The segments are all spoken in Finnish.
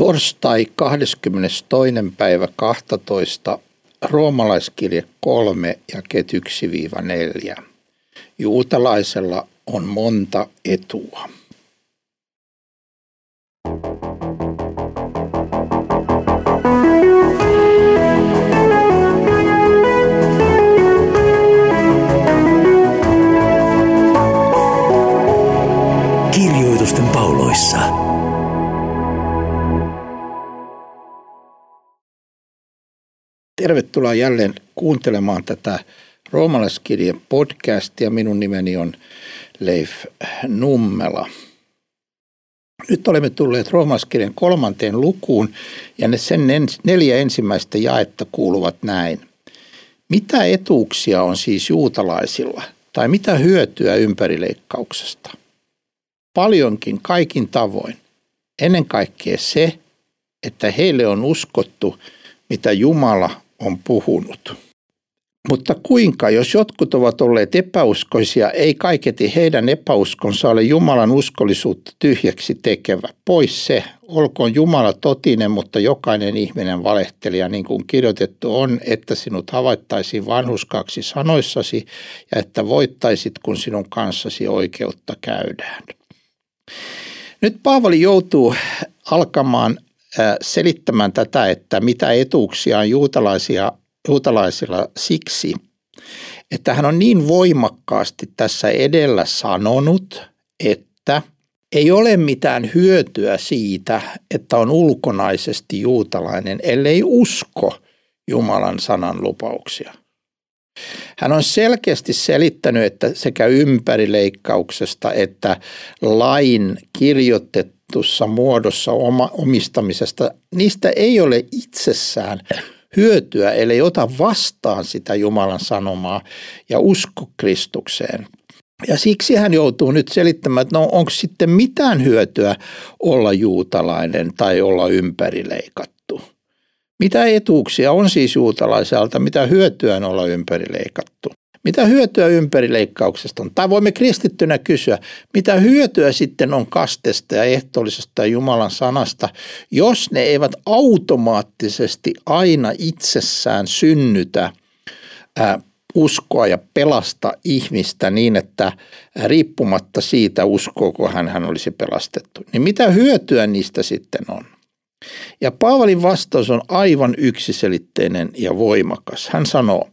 Torstai 22. päivä 12. Roomalaiskirje 3 ja ket 1-4. Juutalaisella on monta etua. Tervetuloa jälleen kuuntelemaan tätä roomalaiskirjan podcastia. Minun nimeni on Leif Nummela. Nyt olemme tulleet roomalaiskirjan kolmanteen lukuun ja ne sen neljä ensimmäistä jaetta kuuluvat näin. Mitä etuuksia on siis juutalaisilla tai mitä hyötyä ympärileikkauksesta? Paljonkin kaikin tavoin. Ennen kaikkea se, että heille on uskottu, mitä Jumala on puhunut. Mutta kuinka, jos jotkut ovat olleet epäuskoisia, ei kaiketi heidän epäuskonsa ole Jumalan uskollisuutta tyhjäksi tekevä. Pois se, olkoon Jumala totinen, mutta jokainen ihminen valehtelija, niin kuin kirjoitettu on, että sinut havaittaisiin vanhuskaaksi sanoissasi ja että voittaisit, kun sinun kanssasi oikeutta käydään. Nyt Paavali joutuu alkamaan selittämään tätä, että mitä etuuksia on juutalaisia, juutalaisilla siksi, että hän on niin voimakkaasti tässä edellä sanonut, että ei ole mitään hyötyä siitä, että on ulkonaisesti juutalainen, ellei usko Jumalan sanan lupauksia. Hän on selkeästi selittänyt, että sekä ympärileikkauksesta että lain kirjoitetussa muodossa oma, omistamisesta, niistä ei ole itsessään hyötyä, ellei ota vastaan sitä Jumalan sanomaa ja usko Kristukseen. Ja siksi hän joutuu nyt selittämään, että no onko sitten mitään hyötyä olla juutalainen tai olla ympärileikattu. Mitä etuuksia on siis juutalaiselta, mitä hyötyä on olla ympärileikattu? Mitä hyötyä ympärileikkauksesta on? Tai voimme kristittynä kysyä, mitä hyötyä sitten on kastesta ja ehtoollisesta Jumalan sanasta, jos ne eivät automaattisesti aina itsessään synnytä ää, uskoa ja pelasta ihmistä niin, että riippumatta siitä uskooko hän, hän olisi pelastettu. Niin mitä hyötyä niistä sitten on? Ja Paavalin vastaus on aivan yksiselitteinen ja voimakas. Hän sanoo,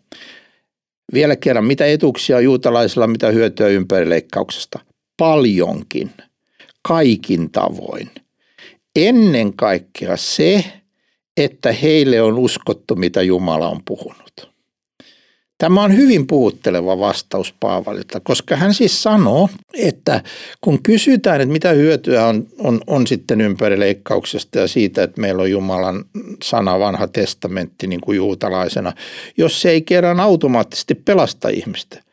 vielä kerran, mitä etuksia juutalaisilla, mitä hyötyä ympärileikkauksesta? Paljonkin, kaikin tavoin. Ennen kaikkea se, että heille on uskottu, mitä Jumala on puhunut. Tämä on hyvin puhutteleva vastaus Paavalilta, koska hän siis sanoo, että kun kysytään, että mitä hyötyä on, on, on sitten ympärileikkauksesta ja siitä, että meillä on Jumalan sana vanha testamentti niin kuin juutalaisena, jos se ei kerran automaattisesti pelasta ihmistä.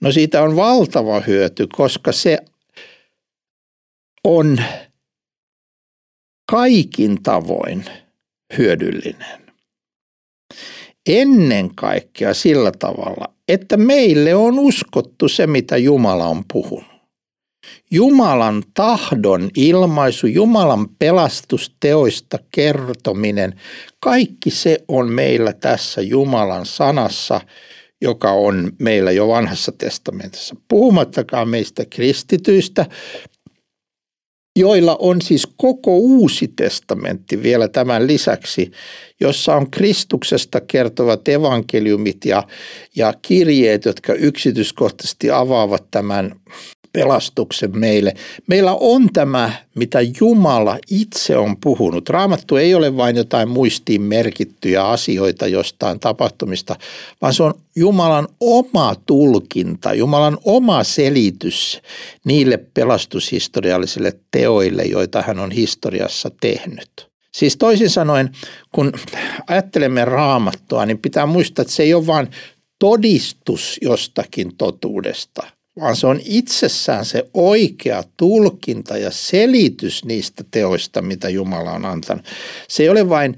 No siitä on valtava hyöty, koska se on kaikin tavoin hyödyllinen ennen kaikkea sillä tavalla, että meille on uskottu se, mitä Jumala on puhunut. Jumalan tahdon ilmaisu, Jumalan pelastusteoista kertominen, kaikki se on meillä tässä Jumalan sanassa, joka on meillä jo vanhassa testamentissa. Puhumattakaan meistä kristityistä, joilla on siis koko uusi testamentti vielä tämän lisäksi, jossa on Kristuksesta kertovat evankeliumit ja, ja kirjeet, jotka yksityiskohtaisesti avaavat tämän pelastuksen meille. Meillä on tämä, mitä Jumala itse on puhunut. Raamattu ei ole vain jotain muistiin merkittyjä asioita jostain tapahtumista, vaan se on Jumalan oma tulkinta, Jumalan oma selitys niille pelastushistoriallisille teoille, joita hän on historiassa tehnyt. Siis toisin sanoen, kun ajattelemme raamattua, niin pitää muistaa, että se ei ole vain todistus jostakin totuudesta – vaan se on itsessään se oikea tulkinta ja selitys niistä teoista, mitä Jumala on antanut. Se ei ole vain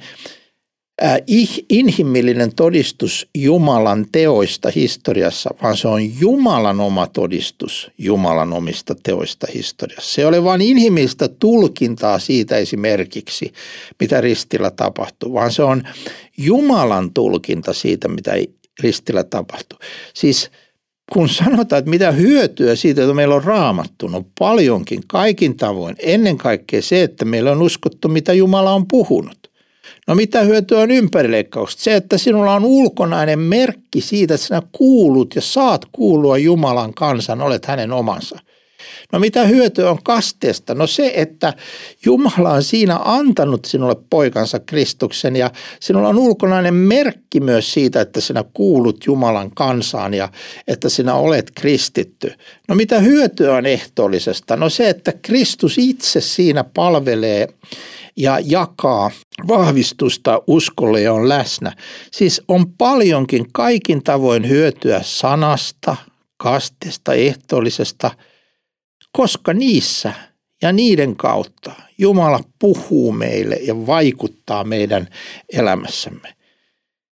inhimillinen todistus Jumalan teoista historiassa, vaan se on Jumalan oma todistus Jumalan omista teoista historiassa. Se ei ole vain inhimillistä tulkintaa siitä esimerkiksi, mitä ristillä tapahtuu, vaan se on Jumalan tulkinta siitä, mitä ristillä tapahtuu. Siis kun sanotaan, että mitä hyötyä siitä, että meillä on raamattu, no paljonkin, kaikin tavoin. Ennen kaikkea se, että meillä on uskottu, mitä Jumala on puhunut. No mitä hyötyä on ympärileikkauksesta? Se, että sinulla on ulkonainen merkki siitä, että sinä kuulut ja saat kuulua Jumalan kansan, olet hänen omansa. No mitä hyötyä on kasteesta? No se, että Jumala on siinä antanut sinulle poikansa Kristuksen ja sinulla on ulkonainen merkki myös siitä, että sinä kuulut Jumalan kansaan ja että sinä olet kristitty. No mitä hyötyä on ehtoollisesta? No se, että Kristus itse siinä palvelee ja jakaa vahvistusta uskolle ja on läsnä. Siis on paljonkin kaikin tavoin hyötyä sanasta, kastesta, ehtoollisesta, koska niissä ja niiden kautta Jumala puhuu meille ja vaikuttaa meidän elämässämme.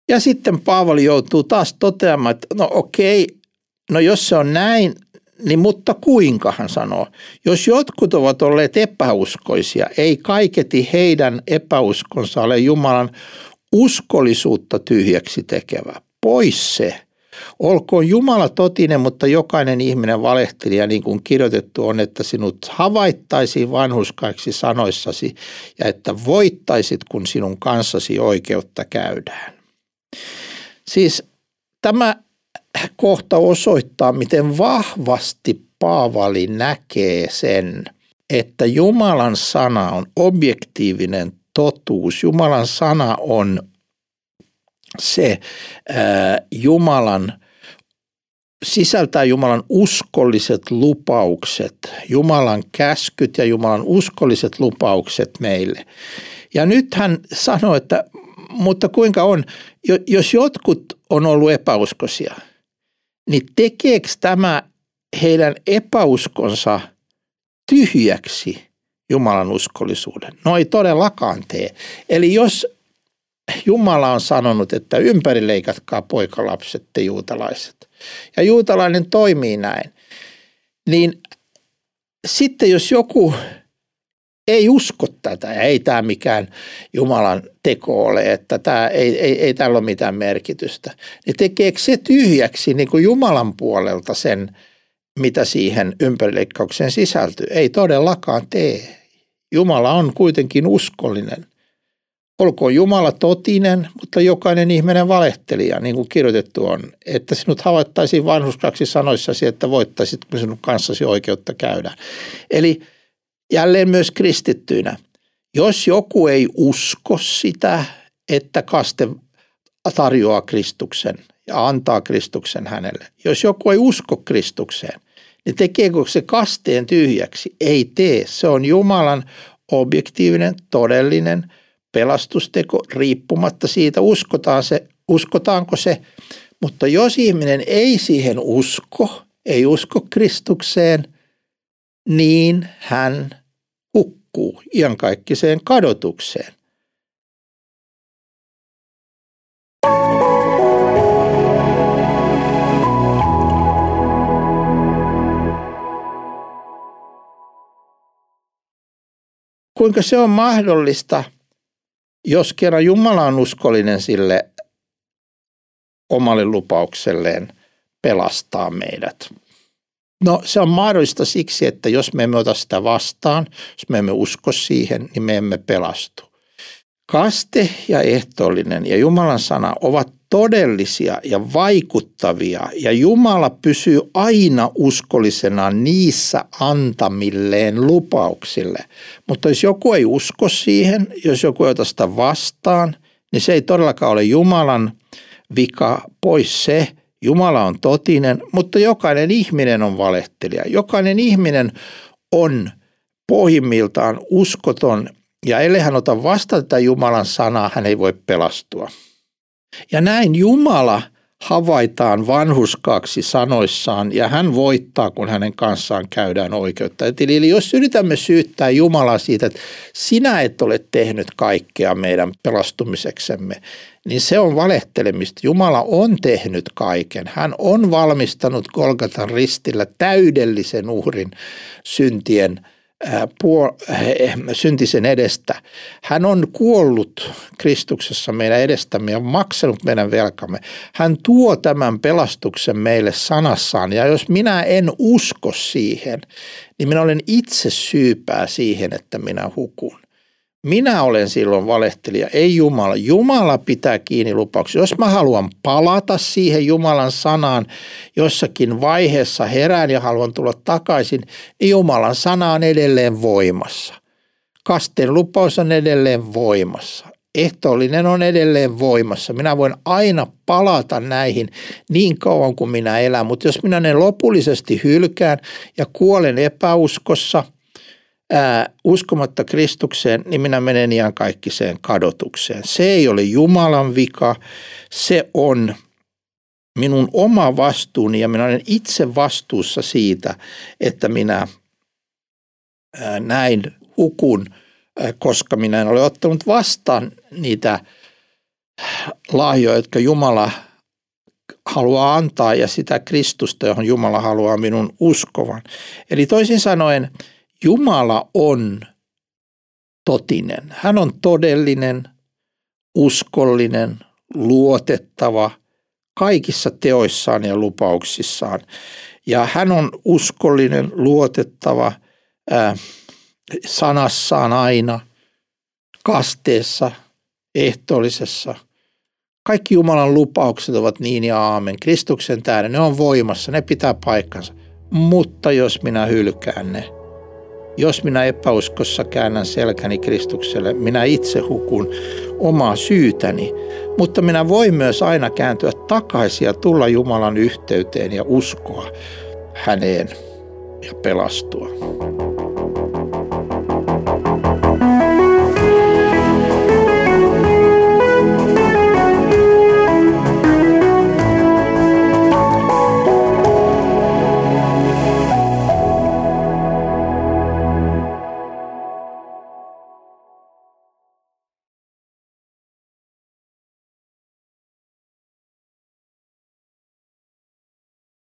Ja sitten Paavali joutuu taas toteamaan, että no okei, no jos se on näin, niin mutta kuinka hän sanoo? Jos jotkut ovat olleet epäuskoisia, ei kaiketi heidän epäuskonsa ole Jumalan uskollisuutta tyhjäksi tekevä. Pois se. Olkoon Jumala totinen, mutta jokainen ihminen valehtelija, niin kuin kirjoitettu on, että sinut havaittaisiin vanhuskaiksi sanoissasi ja että voittaisit, kun sinun kanssasi oikeutta käydään. Siis tämä kohta osoittaa, miten vahvasti Paavali näkee sen, että Jumalan sana on objektiivinen totuus. Jumalan sana on se ää, Jumalan, sisältää Jumalan uskolliset lupaukset, Jumalan käskyt ja Jumalan uskolliset lupaukset meille. Ja nyt hän sanoi, että mutta kuinka on, jos jotkut on ollut epäuskoisia – niin tekeekö tämä heidän epäuskonsa tyhjäksi Jumalan uskollisuuden? No ei todellakaan tee. Eli jos Jumala on sanonut, että ympärileikatkaa poikalapset te juutalaiset, ja juutalainen toimii näin, niin sitten jos joku ei usko tätä ja ei tämä mikään Jumalan teko ole, että tämä, ei, ei, ei tällä ole mitään merkitystä, niin tekeekö se tyhjäksi niin kuin Jumalan puolelta sen, mitä siihen ympärileikkaukseen sisältyy? Ei todellakaan tee. Jumala on kuitenkin uskollinen. Olkoon Jumala totinen, mutta jokainen ihminen valehtelija, niin kuin kirjoitettu on, että sinut havaittaisiin vanhuskaksi sanoissasi, että voittaisit sinun kanssasi oikeutta käydä. Eli jälleen myös kristittyinä. Jos joku ei usko sitä, että kaste tarjoaa Kristuksen ja antaa Kristuksen hänelle. Jos joku ei usko Kristukseen, niin tekeekö se kasteen tyhjäksi? Ei tee. Se on Jumalan objektiivinen, todellinen pelastusteko riippumatta siitä, uskotaan se, uskotaanko se. Mutta jos ihminen ei siihen usko, ei usko Kristukseen – niin hän hukkuu iankaikkiseen kadotukseen. Kuinka se on mahdollista, jos kerran Jumala on uskollinen sille omalle lupaukselleen pelastaa meidät? No se on mahdollista siksi, että jos me emme ota sitä vastaan, jos me emme usko siihen, niin me emme pelastu. Kaste ja ehtoollinen ja Jumalan sana ovat todellisia ja vaikuttavia ja Jumala pysyy aina uskollisena niissä antamilleen lupauksille. Mutta jos joku ei usko siihen, jos joku ei ota sitä vastaan, niin se ei todellakaan ole Jumalan vika pois se, Jumala on totinen, mutta jokainen ihminen on valehtelija. Jokainen ihminen on pohjimmiltaan uskoton ja ellei hän ota vastaan tätä Jumalan sanaa, hän ei voi pelastua. Ja näin Jumala havaitaan vanhuskaaksi sanoissaan ja hän voittaa, kun hänen kanssaan käydään oikeutta. Eli jos yritämme syyttää Jumalaa siitä, että sinä et ole tehnyt kaikkea meidän pelastumiseksemme, niin se on valehtelemista. Jumala on tehnyt kaiken. Hän on valmistanut Golgatan ristillä täydellisen uhrin syntien syntisen edestä. Hän on kuollut Kristuksessa meidän edestämme ja maksanut meidän velkamme. Hän tuo tämän pelastuksen meille sanassaan ja jos minä en usko siihen, niin minä olen itse syypää siihen, että minä hukun. Minä olen silloin valehtelija, ei Jumala. Jumala pitää kiinni lupauksia. Jos mä haluan palata siihen Jumalan sanaan jossakin vaiheessa herään ja haluan tulla takaisin, niin Jumalan sana on edelleen voimassa. Kasteen lupaus on edelleen voimassa. Ehtoollinen on edelleen voimassa. Minä voin aina palata näihin niin kauan kuin minä elän, mutta jos minä ne lopullisesti hylkään ja kuolen epäuskossa – ää, uskomatta Kristukseen, niin minä menen ihan kaikkiseen kadotukseen. Se ei ole Jumalan vika, se on minun oma vastuuni ja minä olen itse vastuussa siitä, että minä ää, näin hukun, ää, koska minä en ole ottanut vastaan niitä lahjoja, jotka Jumala haluaa antaa ja sitä Kristusta, johon Jumala haluaa minun uskovan. Eli toisin sanoen, Jumala on totinen. Hän on todellinen, uskollinen, luotettava kaikissa teoissaan ja lupauksissaan. Ja hän on uskollinen, luotettava ää, sanassaan aina, kasteessa, ehtoollisessa. Kaikki Jumalan lupaukset ovat niin ja aamen. Kristuksen tähden, ne on voimassa, ne pitää paikkansa. Mutta jos minä hylkään ne, jos minä epäuskossa käännän selkäni Kristukselle, minä itse hukun omaa syytäni, mutta minä voin myös aina kääntyä takaisin ja tulla Jumalan yhteyteen ja uskoa häneen ja pelastua.